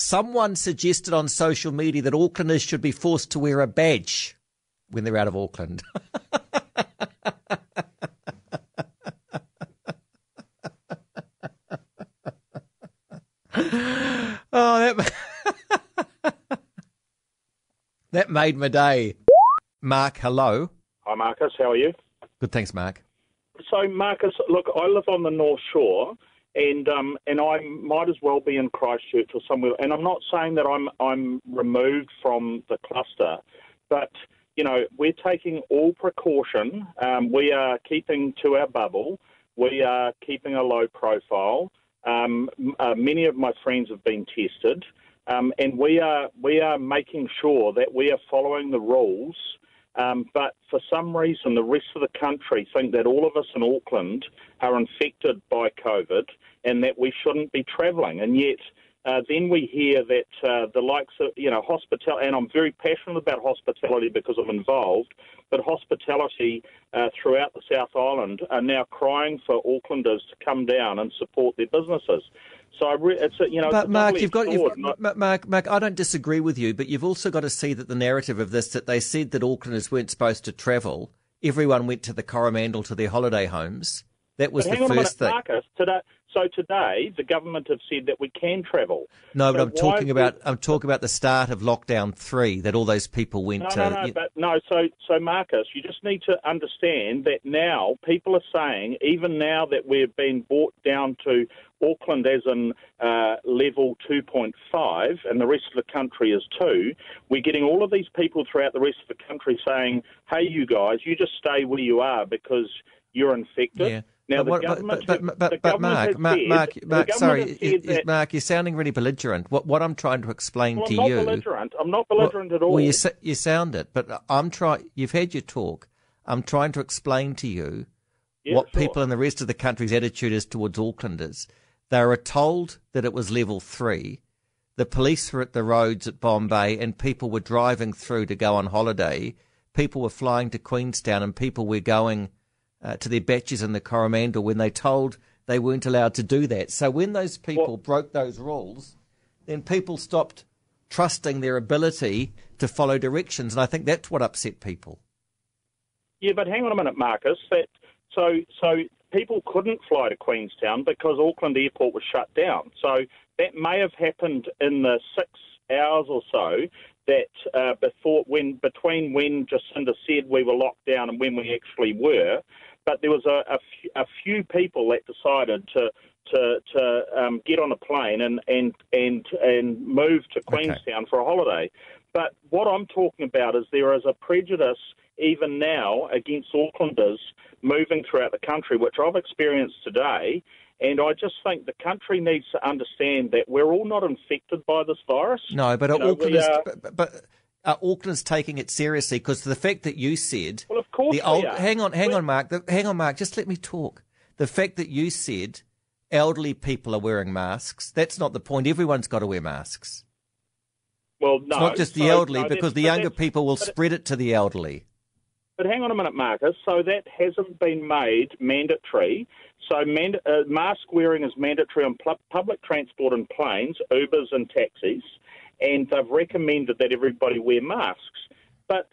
Someone suggested on social media that Aucklanders should be forced to wear a badge when they're out of Auckland. oh, that that made my day. Mark, hello. Hi, Marcus. How are you? Good, thanks, Mark. So, Marcus, look, I live on the North Shore, and um, and I might as well be in Christchurch or somewhere. And I'm not saying that I'm I'm removed from the cluster, but you know we're taking all precaution. Um, we are keeping to our bubble. We are keeping a low profile. Um, uh, many of my friends have been tested, um, and we are we are making sure that we are following the rules. Um, but for some reason, the rest of the country think that all of us in Auckland are infected by COVID and that we shouldn't be travelling. And yet, uh, then we hear that uh, the likes of, you know, hospitality, and I'm very passionate about hospitality because I'm involved, but hospitality uh, throughout the South Island are now crying for Aucklanders to come down and support their businesses. So I re- it's a, you know, but Mark, you've got, sword, you've, not... Mark, Mark, I don't disagree with you, but you've also got to see that the narrative of this that they said that Aucklanders weren't supposed to travel. Everyone went to the Coromandel to their holiday homes. That was the first minute, thing. Marcus, today, so today the government have said that we can travel. No, so but I'm talking about I'm talking about the start of lockdown three that all those people went no, to. No, no, you... but no. So, so Marcus, you just need to understand that now people are saying, even now that we've been brought down to Auckland as in uh, level 2.5 and the rest of the country is 2, we're getting all of these people throughout the rest of the country saying, hey, you guys, you just stay where you are because you're infected. Yeah. Now, but, what, but, but, but, but, Mark, Mark, said, Mark, Mark sorry, is, Mark, you're sounding really belligerent. What, what I'm trying to explain well, to I'm you. not belligerent. I'm not belligerent well, at all. Well, you, you sound it, but I'm trying. You've had your talk. I'm trying to explain to you yeah, what sure. people in the rest of the country's attitude is towards Aucklanders. They were told that it was level three. The police were at the roads at Bombay, and people were driving through to go on holiday. People were flying to Queenstown, and people were going uh, to their baches in the Coromandel when they told they weren't allowed to do that. So when those people Well- broke those rules, then people stopped trusting their ability to follow directions, and I think that's what upset people. Yeah, but hang on a minute, Marcus. That so so people couldn't fly to Queenstown because Auckland Airport was shut down. So that may have happened in the six hours or so that uh, before when between when Jacinda said we were locked down and when we actually were. But there was a, a, few, a few people that decided to to to um, get on a plane and and and and move to Queenstown for a holiday. But what I'm talking about is there is a prejudice even now against Aucklanders moving throughout the country, which I've experienced today. And I just think the country needs to understand that we're all not infected by this virus. No, but You know, Aucklanders, are- but, but are Aucklanders taking it seriously? Because the fact that you said Well, of course the old, hang on, hang We're- on, Mark, the, hang on, Mark, just let me talk. The fact that you said elderly people are wearing masks, that's not the point. Everyone's got to wear masks. Well, no, It's not just the so- elderly, no, because the younger people will spread it to the elderly. But hang on a minute, Marcus. So that hasn't been made mandatory. So man, uh, mask wearing is mandatory on pu- public transport and planes, Ubers and taxis, and they've recommended that everybody wear masks. But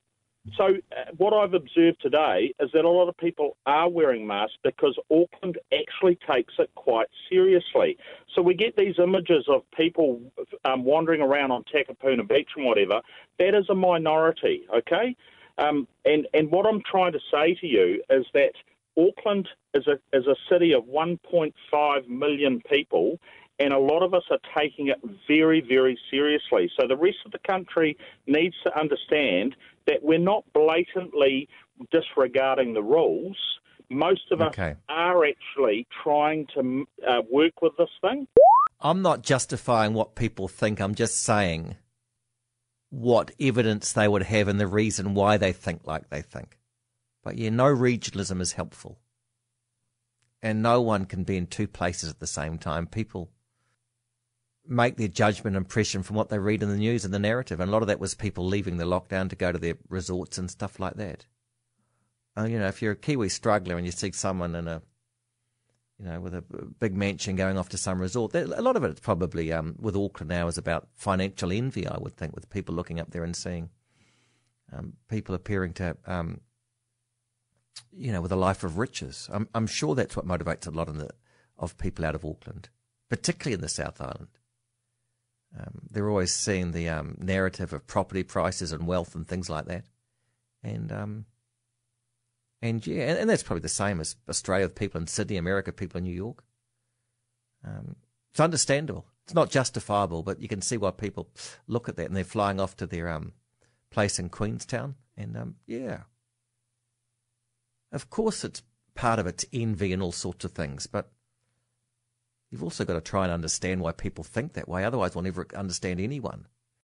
so uh, what I've observed today is that a lot of people are wearing masks because Auckland actually takes it quite seriously. So we get these images of people um, wandering around on Takapuna Beach and whatever. That is a minority, okay? Um, and and what I'm trying to say to you is that Auckland is a is a city of 1.5 million people, and a lot of us are taking it very very seriously. So the rest of the country needs to understand that we're not blatantly disregarding the rules. Most of Okay. us are actually trying to uh, work with this thing. I'm not justifying what people think. I'm just saying what evidence they would have and the reason why they think like they think. But yeah, no regionalism is helpful. And no one can be in two places at the same time. People make their judgment impression from what they read in the news and the narrative. And a lot of that was people leaving the lockdown to go to their resorts and stuff like that. Uh, you know, if you're a Kiwi struggler and you see someone in a you know, with a big mansion going off to some resort. A lot of it's probably um, with Auckland now is about financial envy, I would think, with people looking up there and seeing um, people appearing to, um, you know, with a life of riches. I'm, I'm sure that's what motivates a lot of, the, of people out of Auckland, particularly in the South Island. Um, they're always seeing the um, narrative of property prices and wealth and things like that, and um, and yeah, and, and, that's probably the same as Australia, people in Sydney, America, people in New York. Um, it's understandable. It's not justifiable, but you can see why people look at that and they're flying off to their um, place in Queenstown. And um, yeah, of course, it's part of it's envy and all sorts of things, but you've also got to try and understand why people think that way. Otherwise, we'll never understand anyone.